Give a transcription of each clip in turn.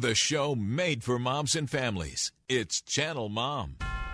The show made for moms and families. It's Channel Mom.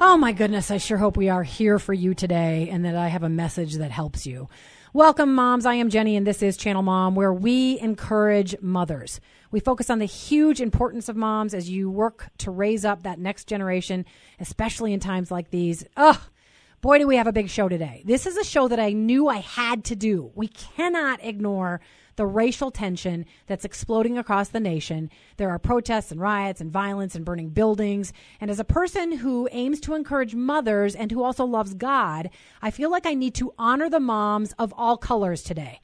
Oh my goodness, I sure hope we are here for you today and that I have a message that helps you. Welcome, moms. I am Jenny, and this is Channel Mom, where we encourage mothers. We focus on the huge importance of moms as you work to raise up that next generation, especially in times like these. Ugh, boy, do we have a big show today. This is a show that I knew I had to do. We cannot ignore the racial tension that's exploding across the nation. There are protests and riots and violence and burning buildings. And as a person who aims to encourage mothers and who also loves God, I feel like I need to honor the moms of all colors today.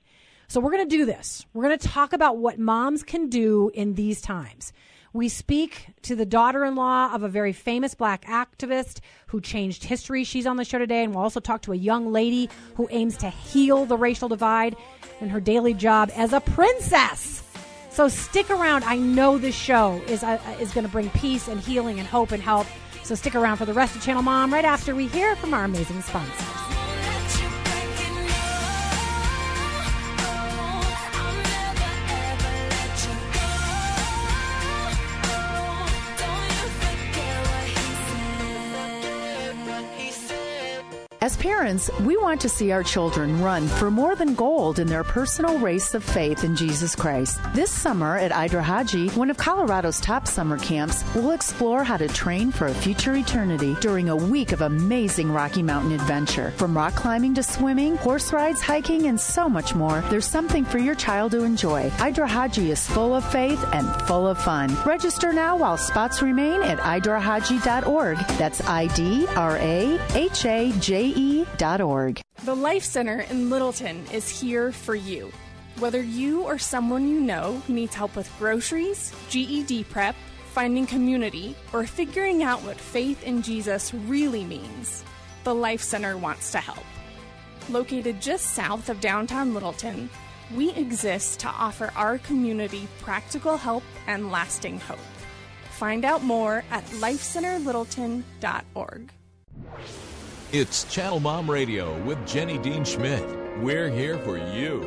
So we're going to do this. We're going to talk about what moms can do in these times. We speak to the daughter in law of a very famous black activist who changed history. She's on the show today. And we'll also talk to a young lady who aims to heal the racial divide in her daily job as a princess. So stick around. I know this show is, uh, is going to bring peace and healing and hope and help. So stick around for the rest of Channel Mom right after we hear from our amazing sponsors. Parents, we want to see our children run for more than gold in their personal race of faith in Jesus Christ. This summer at Idrahaje, one of Colorado's top summer camps, we'll explore how to train for a future eternity during a week of amazing Rocky Mountain adventure. From rock climbing to swimming, horse rides, hiking, and so much more, there's something for your child to enjoy. Idrahaje is full of faith and full of fun. Register now while spots remain at idrahaje.org. That's I D R A H A J The Life Center in Littleton is here for you. Whether you or someone you know needs help with groceries, GED prep, finding community, or figuring out what faith in Jesus really means, the Life Center wants to help. Located just south of downtown Littleton, we exist to offer our community practical help and lasting hope. Find out more at lifecenterlittleton.org. It's Channel Mom Radio with Jenny Dean Schmidt. We're here for you.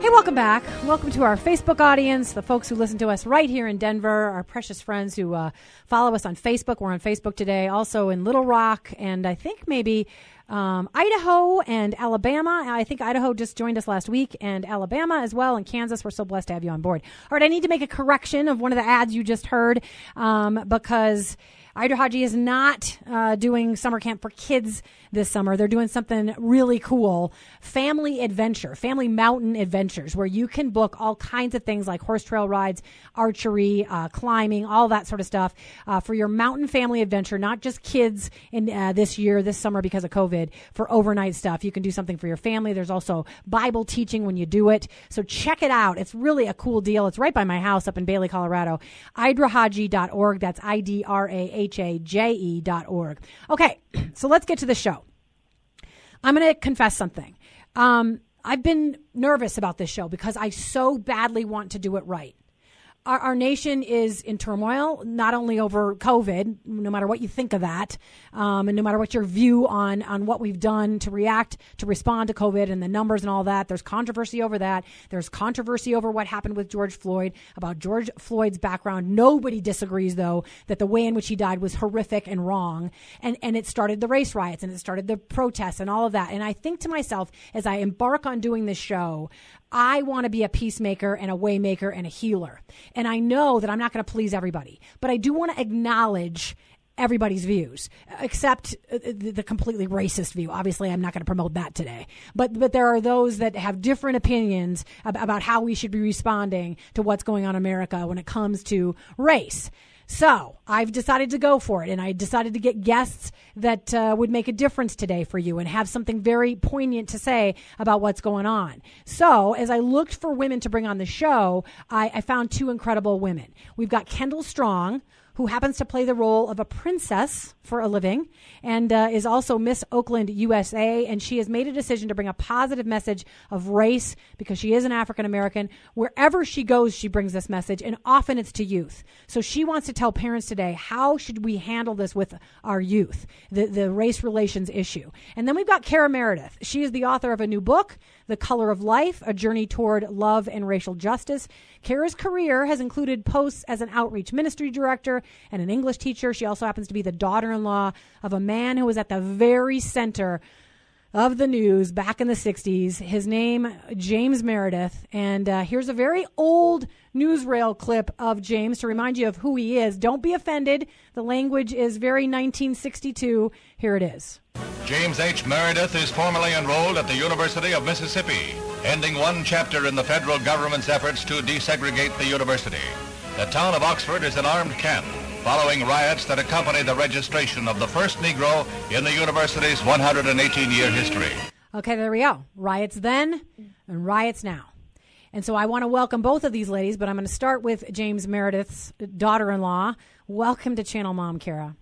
Hey, welcome back. Welcome to our Facebook audience, the folks who listen to us right here in Denver, our precious friends who uh, follow us on Facebook. We're on Facebook today, also in Little Rock, and I think maybe um, Idaho and Alabama. I think Idaho just joined us last week, and Alabama as well, and Kansas. We're so blessed to have you on board. All right, I need to make a correction of one of the ads you just heard um, because. Idrahaje is not uh, doing summer camp for kids this summer. They're doing something really cool family adventure, family mountain adventures, where you can book all kinds of things like horse trail rides, archery, uh, climbing, all that sort of stuff uh, for your mountain family adventure, not just kids in uh, this year, this summer because of COVID, for overnight stuff. You can do something for your family. There's also Bible teaching when you do it. So check it out. It's really a cool deal. It's right by my house up in Bailey, Colorado. Idrahaje.org. That's I D R A H A J E.org. Okay, so let's get to the show. I'm going to confess something. Um, I've been nervous about this show because I so badly want to do it right our, our, nation is in turmoil, not only over COVID, no matter what you think of that, um, and no matter what your view on, on what we've done to react, to respond to COVID and the numbers and all that. There's controversy over that. There's controversy over what happened with George Floyd, about George Floyd's background. Nobody disagrees, though, that the way in which he died was horrific and wrong. And, and it started the race riots and it started the protests and all of that. And I think to myself, as I embark on doing this show, I want to be a peacemaker and a waymaker and a healer. And I know that I'm not going to please everybody, but I do want to acknowledge everybody's views, except uh, the completely racist view. Obviously, I'm not going to promote that today. But but there are those that have different opinions about how we should be responding to what's going on in America when it comes to race. So I've decided to go for it, and I decided to get guests that uh, would make a difference today for you and have something very poignant to say about what's going on. So as I looked for women to bring on the show, I, I found two incredible women. We've got Kendall Strong who happens to play the role of a princess for a living and uh, is also Miss Oakland USA. And she has made a decision to bring a positive message of race because she is an African American. Wherever she goes, she brings this message, and often it's to youth. So she wants to tell parents today how should we handle this with our youth, the, the race relations issue. And then we've got Kara Meredith. She is the author of a new book, The Color of Life A Journey Toward Love and Racial Justice. Kara's career has included posts as an outreach ministry director and an English teacher. She also happens to be the daughter in law of a man who was at the very center of the news back in the 60s. His name, James Meredith. And uh, here's a very old newsreel clip of James to remind you of who he is. Don't be offended. The language is very 1962. Here it is. James H. Meredith is formally enrolled at the University of Mississippi, ending one chapter in the federal government's efforts to desegregate the university. The town of Oxford is an armed camp following riots that accompanied the registration of the first Negro in the university's 118-year history. Okay, there we go. Riots then and riots now. And so I want to welcome both of these ladies, but I'm going to start with James Meredith's daughter in law. Welcome to Channel Mom, Kara.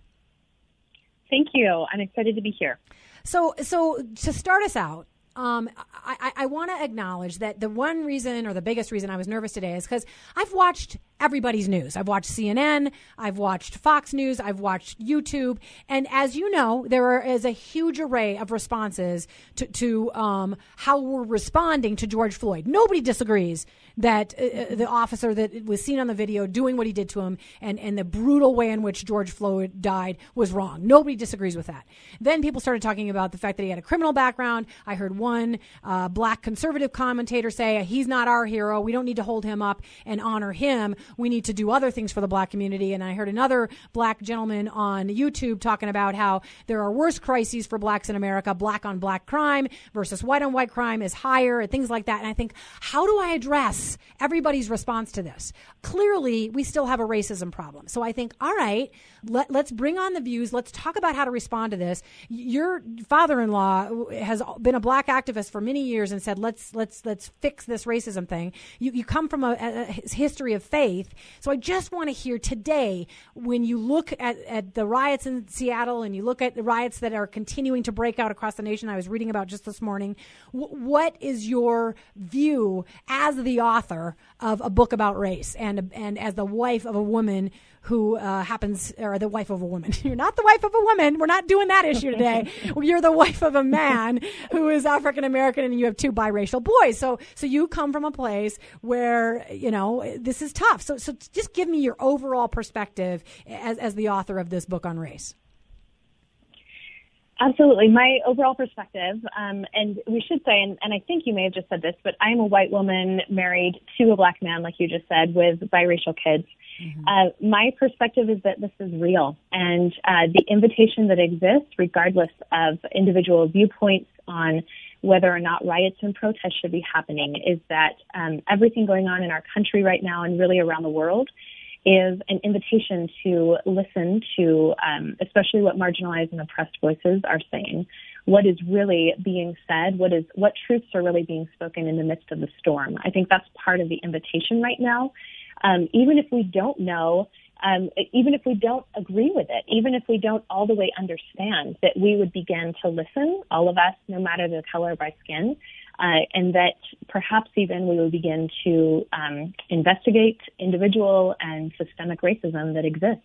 Thank you. I'm excited to be here. So, so to start us out, um, I, I want to acknowledge that the one reason or the biggest reason I was nervous today is because I've watched everybody's news. I've watched CNN, I've watched Fox News, I've watched YouTube, and as you know, there is a huge array of responses to, to um, how we're responding to George Floyd. Nobody disagrees that uh, uh, the officer that was seen on the video doing what he did to him and, and the brutal way in which George Floyd died was wrong. Nobody disagrees with that. Then people started talking about the fact that he had a criminal background. I heard one uh, black conservative commentator say, he's not our hero. We don't need to hold him up and honor him we need to do other things for the black community. And I heard another black gentleman on YouTube talking about how there are worse crises for blacks in America. Black on black crime versus white on white crime is higher and things like that. And I think, how do I address everybody's response to this? Clearly, we still have a racism problem. So I think, all right, let, let's bring on the views. Let's talk about how to respond to this. Your father-in-law has been a black activist for many years and said, let's, let's, let's fix this racism thing. You, you come from a, a history of faith. So I just want to hear today, when you look at, at the riots in Seattle and you look at the riots that are continuing to break out across the nation, I was reading about just this morning, what is your view as the author of a book about race and, and as the wife of a woman who uh, happens, or the wife of a woman. You're not the wife of a woman. We're not doing that issue today. You're the wife of a man who is African American, and you have two biracial boys. So, so you come from a place where you know this is tough. So, so just give me your overall perspective as as the author of this book on race. Absolutely. My overall perspective, um, and we should say, and, and, I think you may have just said this, but I'm a white woman married to a black man, like you just said, with biracial kids. Mm-hmm. Uh, my perspective is that this is real, and uh, the invitation that exists, regardless of individual viewpoints on whether or not riots and protests should be happening, is that um, everything going on in our country right now and really around the world is an invitation to listen to, um, especially what marginalized and oppressed voices are saying, what is really being said, what is what truths are really being spoken in the midst of the storm. I think that's part of the invitation right now. Um, even if we don't know, um, even if we don't agree with it, even if we don't all the way understand, that we would begin to listen, all of us, no matter the color of our skin, uh, and that perhaps even we will begin to um, investigate individual and systemic racism that exists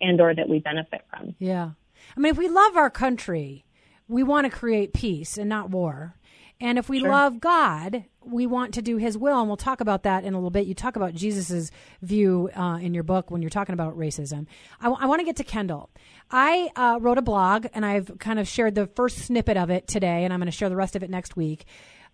and or that we benefit from. Yeah. I mean, if we love our country, we want to create peace and not war. And if we sure. love God, we want to do His will, and we'll talk about that in a little bit. You talk about Jesus's view uh, in your book when you're talking about racism. I, w- I want to get to Kendall. I uh, wrote a blog, and I've kind of shared the first snippet of it today, and I'm going to share the rest of it next week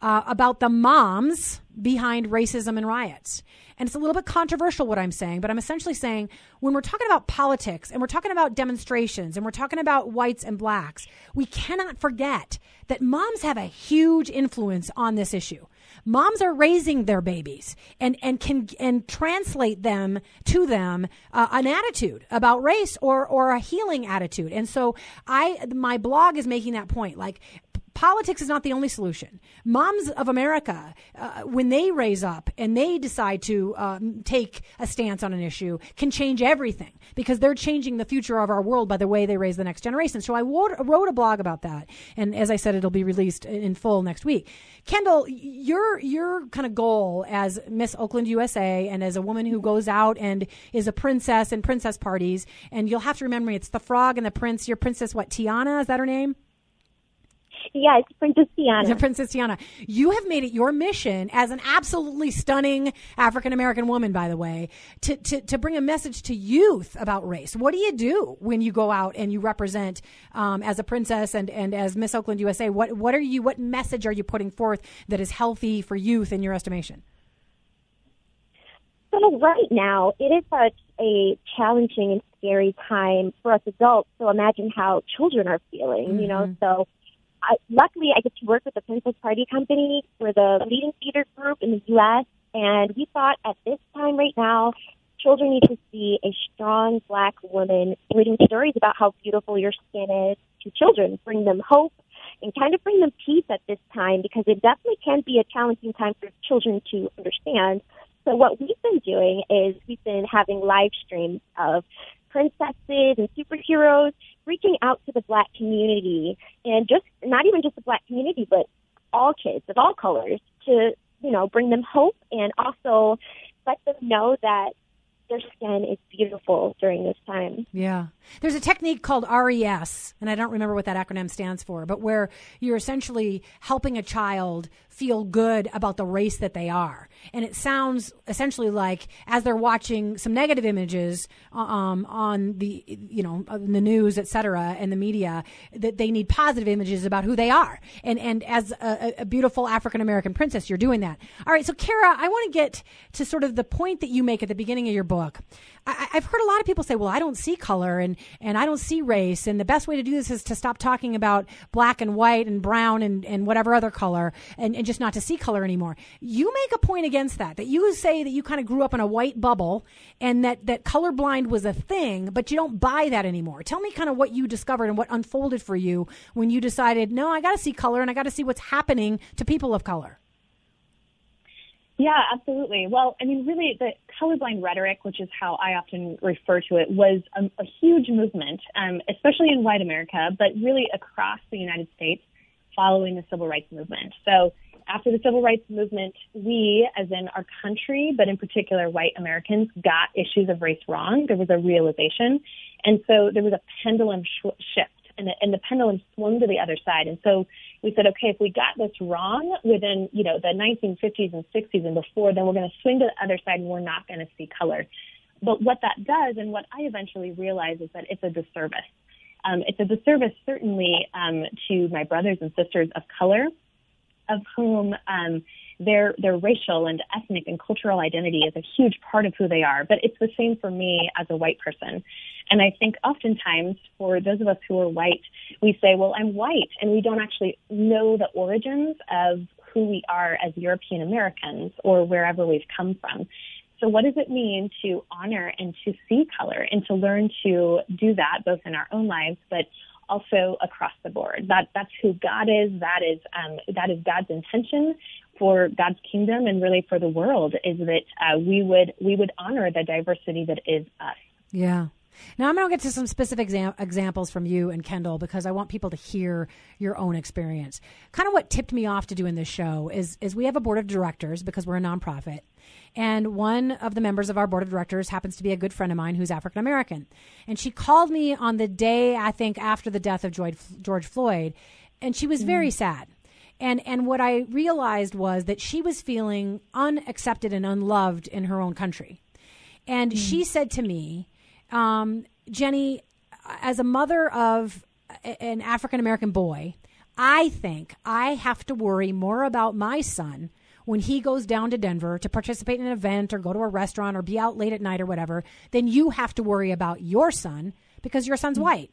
uh, about the moms behind racism and riots. And it's a little bit controversial what I'm saying, but I'm essentially saying when we're talking about politics and we're talking about demonstrations and we're talking about whites and blacks, we cannot forget that moms have a huge influence on this issue. Moms are raising their babies and, and can and translate them to them uh, an attitude about race or or a healing attitude. And so I my blog is making that point. Like politics is not the only solution. Moms of America, uh, when they raise up and they decide to um, take a stance on an issue, can change everything because they're changing the future of our world by the way they raise the next generation. So I wrote, a blog about that, and as I said, it'll be released in full next week. Kendall, your your kind of goal as Miss Oakland USA and as a woman who goes out and is a princess and princess parties, and you'll have to remember me, it's the frog and the prince. Your princess, what Tiana? Is that her name? Yeah, it's Princess Tiana. Princess Tiana. You have made it your mission as an absolutely stunning African American woman, by the way, to, to, to bring a message to youth about race. What do you do when you go out and you represent um, as a princess and, and as Miss Oakland USA? What, what are you, what message are you putting forth that is healthy for youth in your estimation? So right now, it is such a challenging and scary time for us adults. So imagine how children are feeling, mm-hmm. you know. Mm-hmm. So I, luckily, I get to work with the Princess Party Company. We're the leading theater group in the U.S., and we thought at this time right now, children need to see a strong black woman reading stories about how beautiful your skin is to children, bring them hope, and kind of bring them peace at this time because it definitely can be a challenging time for children to understand. So what we've been doing is we've been having live streams of princesses and superheroes reaching out to the black community. And just not even just the black community, but all kids of all colors to, you know, bring them hope and also let them know that their skin is beautiful during this time. Yeah. There's a technique called RES, and I don't remember what that acronym stands for, but where you're essentially helping a child feel good about the race that they are. And it sounds essentially like as they're watching some negative images um, on the, you know, the news, et cetera, and the media, that they need positive images about who they are. And, and as a, a beautiful African American princess, you're doing that. All right. So, Kara, I want to get to sort of the point that you make at the beginning of your book. I, have heard a lot of people say, well, I don't see color and, and I don't see race. And the best way to do this is to stop talking about black and white and brown and, and whatever other color and, and just not to see color anymore. You make a point against that, that you say that you kind of grew up in a white bubble and that, that colorblind was a thing, but you don't buy that anymore. Tell me kind of what you discovered and what unfolded for you when you decided, no, I got to see color and I got to see what's happening to people of color. Yeah, absolutely. Well, I mean, really, the colorblind rhetoric, which is how I often refer to it, was a, a huge movement, um, especially in white America, but really across the United States following the civil rights movement. So after the civil rights movement, we, as in our country, but in particular white Americans, got issues of race wrong. There was a realization. And so there was a pendulum sh- shift and the, and the pendulum swung to the other side. And so we said, okay, if we got this wrong within, you know, the 1950s and 60s and before, then we're going to swing to the other side and we're not going to see color. But what that does, and what I eventually realized, is that it's a disservice. Um, it's a disservice certainly um, to my brothers and sisters of color, of whom um, their their racial and ethnic and cultural identity is a huge part of who they are. But it's the same for me as a white person. And I think oftentimes for those of us who are white, we say, well, I'm white, and we don't actually know the origins of who we are as European Americans or wherever we've come from. So what does it mean to honor and to see color and to learn to do that both in our own lives, but also across the board. That that's who God is. That is um, that is God's intention for God's kingdom and really for the world is that uh, we would we would honor the diversity that is us. Yeah. Now, I'm going to get to some specific exam- examples from you and Kendall because I want people to hear your own experience. Kind of what tipped me off to doing this show is, is we have a board of directors because we're a nonprofit. And one of the members of our board of directors happens to be a good friend of mine who's African American. And she called me on the day, I think, after the death of George Floyd, and she was mm. very sad. And and what I realized was that she was feeling unaccepted and unloved in her own country. And mm. she said to me, um, Jenny, as a mother of an African American boy, I think I have to worry more about my son when he goes down to Denver to participate in an event or go to a restaurant or be out late at night or whatever than you have to worry about your son because your son's mm. white.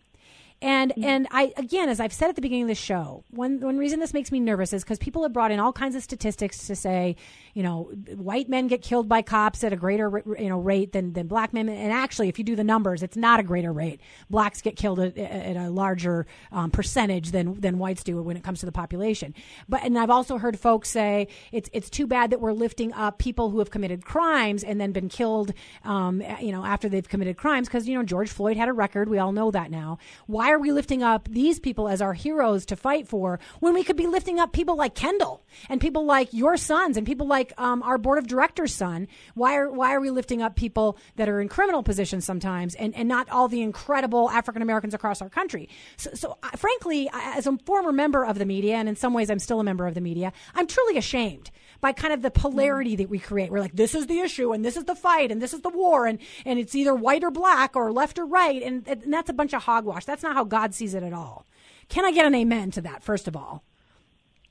And and I again, as I've said at the beginning of the show, one one reason this makes me nervous is because people have brought in all kinds of statistics to say, you know, white men get killed by cops at a greater you know rate than than black men. And actually, if you do the numbers, it's not a greater rate. Blacks get killed at, at a larger um, percentage than than whites do when it comes to the population. But and I've also heard folks say it's it's too bad that we're lifting up people who have committed crimes and then been killed, um, you know, after they've committed crimes because you know George Floyd had a record. We all know that now. Why are we lifting up these people as our heroes to fight for when we could be lifting up people like Kendall and people like your sons and people like um, our board of directors' son? Why are why are we lifting up people that are in criminal positions sometimes and, and not all the incredible African Americans across our country? So, so uh, frankly, as a former member of the media, and in some ways I'm still a member of the media, I'm truly ashamed by kind of the polarity that we create. We're like, this is the issue and this is the fight and this is the war and, and it's either white or black or left or right. And, and that's a bunch of hogwash. That's not how God sees it at all. Can I get an amen to that, first of all?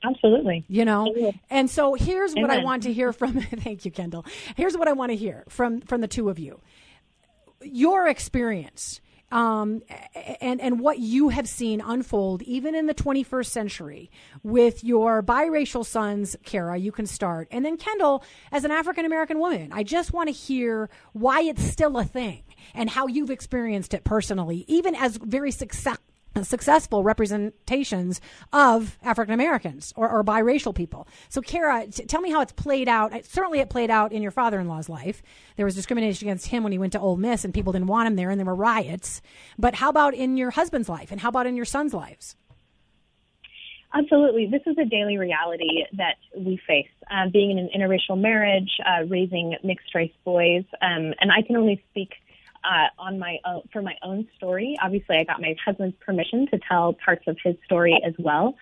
Absolutely. You know, and so here's Amen. what I want to hear from. thank you, Kendall. Here's what I want to hear from from the two of you. Your experience um, and and what you have seen unfold even in the 21st century with your biracial sons, Kara. You can start, and then Kendall as an African American woman. I just want to hear why it's still a thing and how you've experienced it personally, even as very success, successful representations of African Americans or, or, biracial people. So, Kara, t- tell me how it's played out. Certainly, it played out in your father in law's life. There was discrimination against him when he went to Ole Miss, and people didn't want him there, and there were riots. But how about in your husband's life, and how about in your son's lives? Absolutely. This is a daily reality that we face. Uh, being in an interracial marriage, uh, raising mixed race boys, um, and I can only speak uh, on my own, for my own story. Obviously, I got my husband's permission to tell parts of his story as well.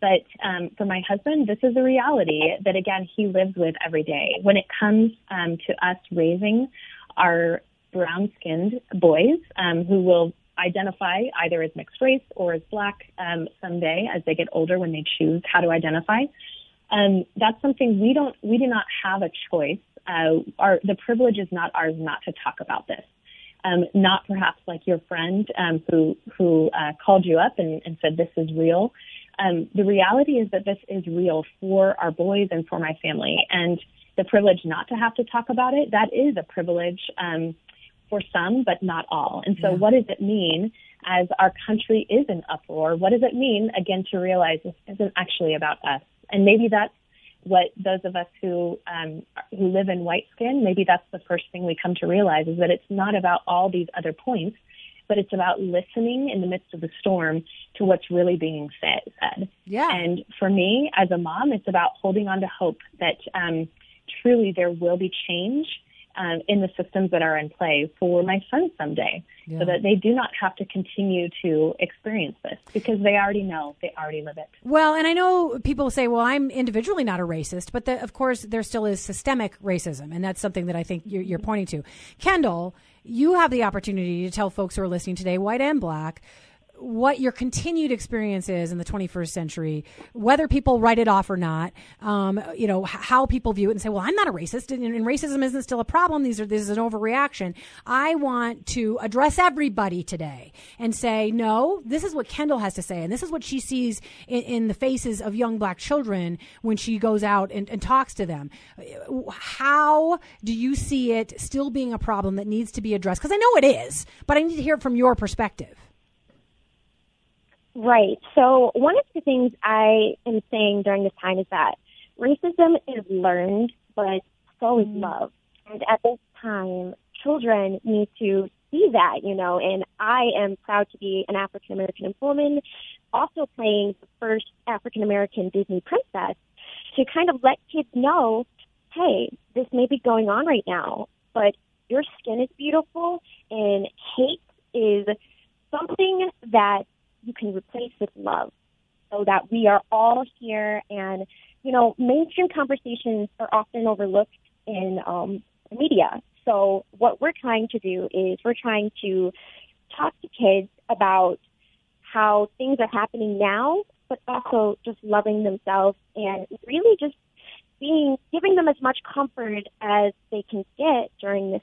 But um, for my husband, this is a reality that again he lives with every day. When it comes um, to us raising our brown-skinned boys um, who will identify either as mixed race or as black um, someday as they get older when they choose how to identify. Um, that's something we don't we do not have a choice. Uh, our the privilege is not ours not to talk about this um, not perhaps like your friend um, who who uh, called you up and, and said this is real. Um, the reality is that this is real for our boys and for my family, and the privilege not to have to talk about it that is a privilege um, for some, but not all. And so, yeah. what does it mean as our country is in uproar? What does it mean again to realize this isn't actually about us? And maybe that's what those of us who um, who live in white skin, maybe that's the first thing we come to realize is that it's not about all these other points, but it's about listening in the midst of the storm to what's really being said. Yeah. And for me, as a mom, it's about holding on to hope that um, truly there will be change um, in the systems that are in play for my son someday yeah. so that they do not have to continue to experience this because they already know, they already live it. Well, and I know people say, well, I'm individually not a racist, but the, of course, there still is systemic racism, and that's something that I think you're, you're pointing to. Kendall, you have the opportunity to tell folks who are listening today, white and black, what your continued experience is in the 21st century, whether people write it off or not, um, you know, how people view it and say, well, I'm not a racist and, and, racism isn't still a problem. These are, this is an overreaction. I want to address everybody today and say, no, this is what Kendall has to say. And this is what she sees in, in the faces of young black children when she goes out and, and talks to them. How do you see it still being a problem that needs to be addressed? Because I know it is, but I need to hear it from your perspective. Right. So one of the things I am saying during this time is that racism is learned, but so is mm. love. And at this time, children need to see that, you know, and I am proud to be an African American woman, also playing the first African American Disney princess to kind of let kids know, hey, this may be going on right now, but your skin is beautiful and hate is something that you can replace with love. So that we are all here and you know mainstream conversations are often overlooked in um, media. So what we're trying to do is we're trying to talk to kids about how things are happening now but also just loving themselves and really just being giving them as much comfort as they can get during this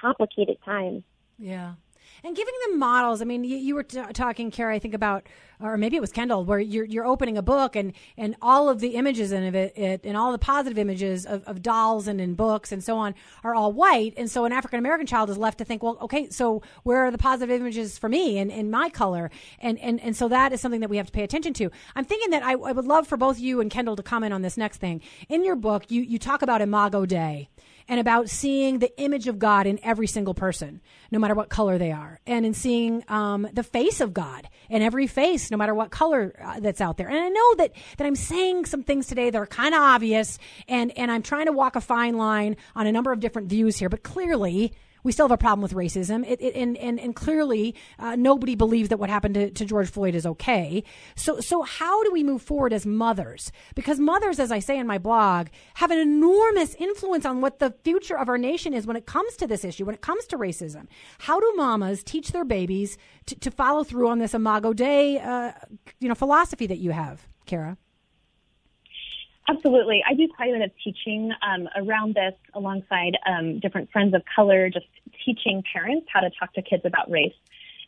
complicated time. Yeah and giving them models. I mean, you, you were t- talking, Kara, I think about, or maybe it was Kendall, where you're you're opening a book and and all of the images in it, it and all the positive images of, of dolls and in books and so on are all white, and so an African American child is left to think, well, okay, so where are the positive images for me and in my color, and and and so that is something that we have to pay attention to. I'm thinking that I, I would love for both you and Kendall to comment on this next thing. In your book, you you talk about Imago Dei and about seeing the image of God in every single person, no matter what color they are, and in seeing um, the face of God in every face, no matter what color uh, that's out there. And I know that that I'm saying some things today that are kind of obvious, and and I'm trying to walk a fine line on a number of different views here, but clearly we still have a problem with racism. It, it, and, and, and clearly, uh, nobody believes that what happened to, to George Floyd is okay. So, so how do we move forward as mothers? Because mothers, as I say in my blog, have an enormous influence on what the future of our nation is when it comes to this issue, when it comes to racism. How do mamas teach their babies to, to follow through on this Imago Dei, uh, you know, philosophy that you have, Kara? Absolutely. I do quite a bit of teaching um, around this alongside um, different friends of color, just teaching parents how to talk to kids about race.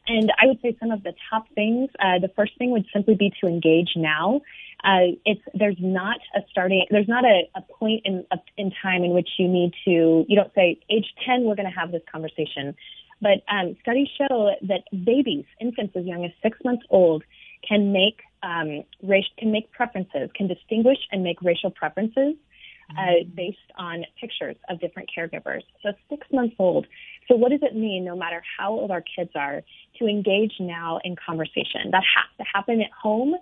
And I would say some of the top things, uh, the first thing would simply be to engage now. Uh, it's there's not a starting there's not a, a point in a, in time in which you need to you don't say age 10 we're going to have this conversation but um, studies show that babies infants as young as six months old can make um, race can make preferences, can distinguish and make racial preferences uh, mm-hmm. based on pictures of different caregivers. So six months old. So what does it mean, no matter how old our kids are, to engage now in conversation? That has to happen at home.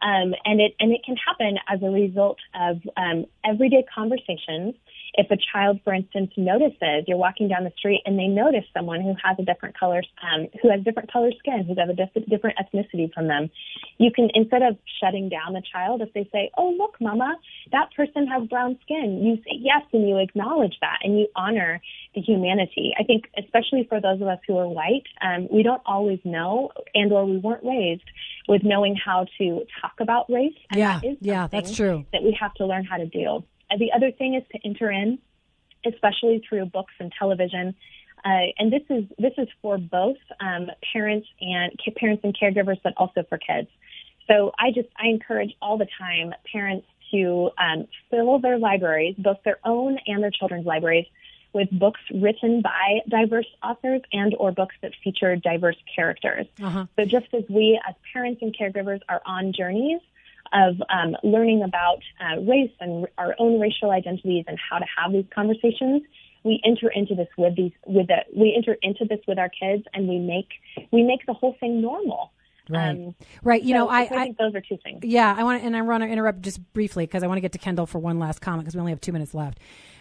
Um, and it and it can happen as a result of um, everyday conversations if a child, for instance, notices you're walking down the street and they notice someone who has a different color, um, who has different color skin, who's of a diff- different ethnicity from them, you can instead of shutting down the child, if they say, "Oh, look, Mama, that person has brown skin," you say yes and you acknowledge that and you honor the humanity. I think, especially for those of us who are white, um, we don't always know, and or we weren't raised with knowing how to talk about race. And yeah, that yeah, that's true. That we have to learn how to do. The other thing is to enter in, especially through books and television. Uh, and this is this is for both um, parents and parents and caregivers, but also for kids. So I just I encourage all the time parents to um, fill their libraries, both their own and their children's libraries, with books written by diverse authors and or books that feature diverse characters. Uh-huh. So just as we as parents and caregivers are on journeys of um, learning about uh, race and our own racial identities and how to have these conversations, we enter into this with these with the, we enter into this with our kids and we make we make the whole thing normal. Right. Um, right. You so know, I, I, think those are two things. Yeah. I want to, and I want to interrupt just briefly because I want to get to Kendall for one last comment because we only have two minutes left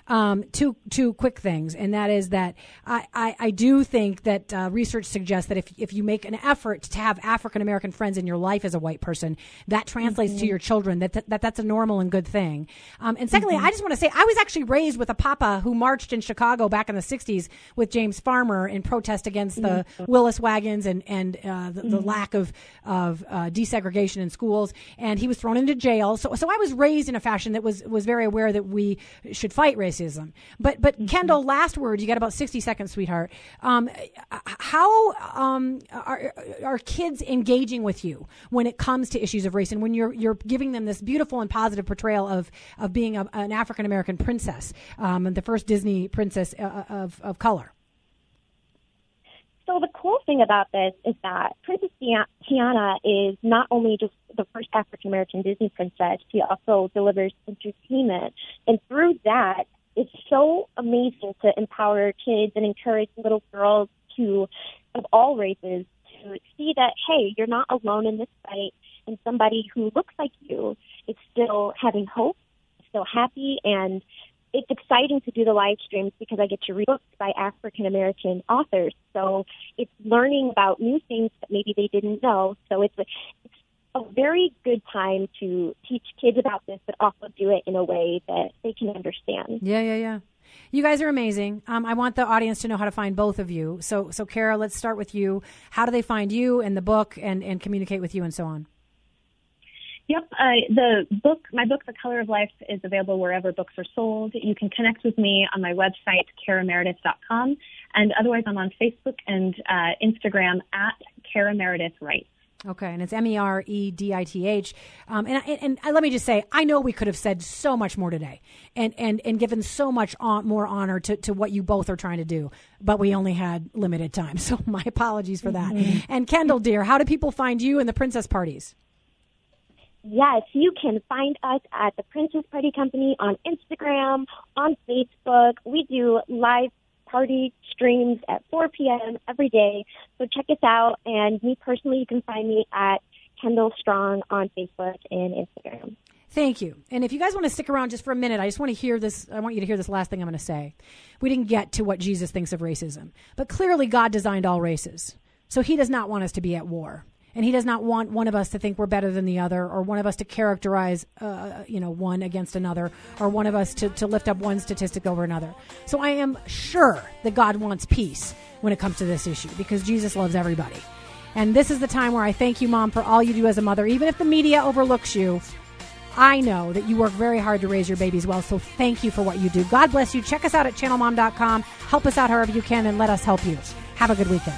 um, two two quick things, and that is that I, I, I do think that uh, research suggests that if if you make an effort to have African American friends in your life as a white person, that translates mm-hmm. to your children. That, that that's a normal and good thing. Um, and secondly, mm-hmm. I just want to say I was actually raised with a papa who marched in Chicago back in the '60s with James Farmer in protest against the mm-hmm. Willis wagons and and uh, the, the, mm-hmm. lack of of uh, desegregation in schools. And he was thrown into jail. So so I was raised in a fashion that was was very aware that we should fight racism. But but mm-hmm. Kendall, last word. You got about sixty seconds, sweetheart. Um, how um, are are kids engaging with you when it comes to issues of race, and when you're you're giving them this beautiful and positive portrayal of of being a, an African American princess, um, and the first Disney princess uh, uh, of of color? So the cool thing about this is that Princess Tiana is not only just the first African American Disney princess, she also delivers entertainment. And through that, it's so amazing to empower kids and encourage little girls to of all races to see that hey, you're not alone in this fight, and somebody who looks like you is still having hope, still happy, and it's exciting to do the live streams because I get to read books by African American authors. So it's learning about new things that maybe they didn't know. So it's a, it's a very good time to teach kids about this, but also do it in a way that they can understand. Yeah, yeah, yeah. You guys are amazing. Um, I want the audience to know how to find both of you. So, so Kara, let's start with you. How do they find you and the book, and and communicate with you, and so on? Yep. Uh, the book, my book, The Color of Life, is available wherever books are sold. You can connect with me on my website, karameredith.com. And otherwise, I'm on Facebook and uh, Instagram at Kara Meredith Wright. Okay, and it's M E R E D I T H. Um, and, and, and let me just say, I know we could have said so much more today, and and and given so much on, more honor to, to what you both are trying to do, but we only had limited time. So my apologies for that. Mm-hmm. And Kendall, dear, how do people find you and the princess parties? Yes, you can find us at the Princess Party Company on Instagram, on Facebook. We do live party streams at 4 p.m. every day. So check us out. And me personally, you can find me at Kendall Strong on Facebook and Instagram. Thank you. And if you guys want to stick around just for a minute, I just want to hear this. I want you to hear this last thing I'm going to say. We didn't get to what Jesus thinks of racism, but clearly God designed all races. So he does not want us to be at war and he does not want one of us to think we're better than the other or one of us to characterize uh, you know one against another or one of us to, to lift up one statistic over another so i am sure that god wants peace when it comes to this issue because jesus loves everybody and this is the time where i thank you mom for all you do as a mother even if the media overlooks you I know that you work very hard to raise your babies well, so thank you for what you do. God bless you. Check us out at channelmom.com. Help us out however you can, and let us help you. Have a good weekend.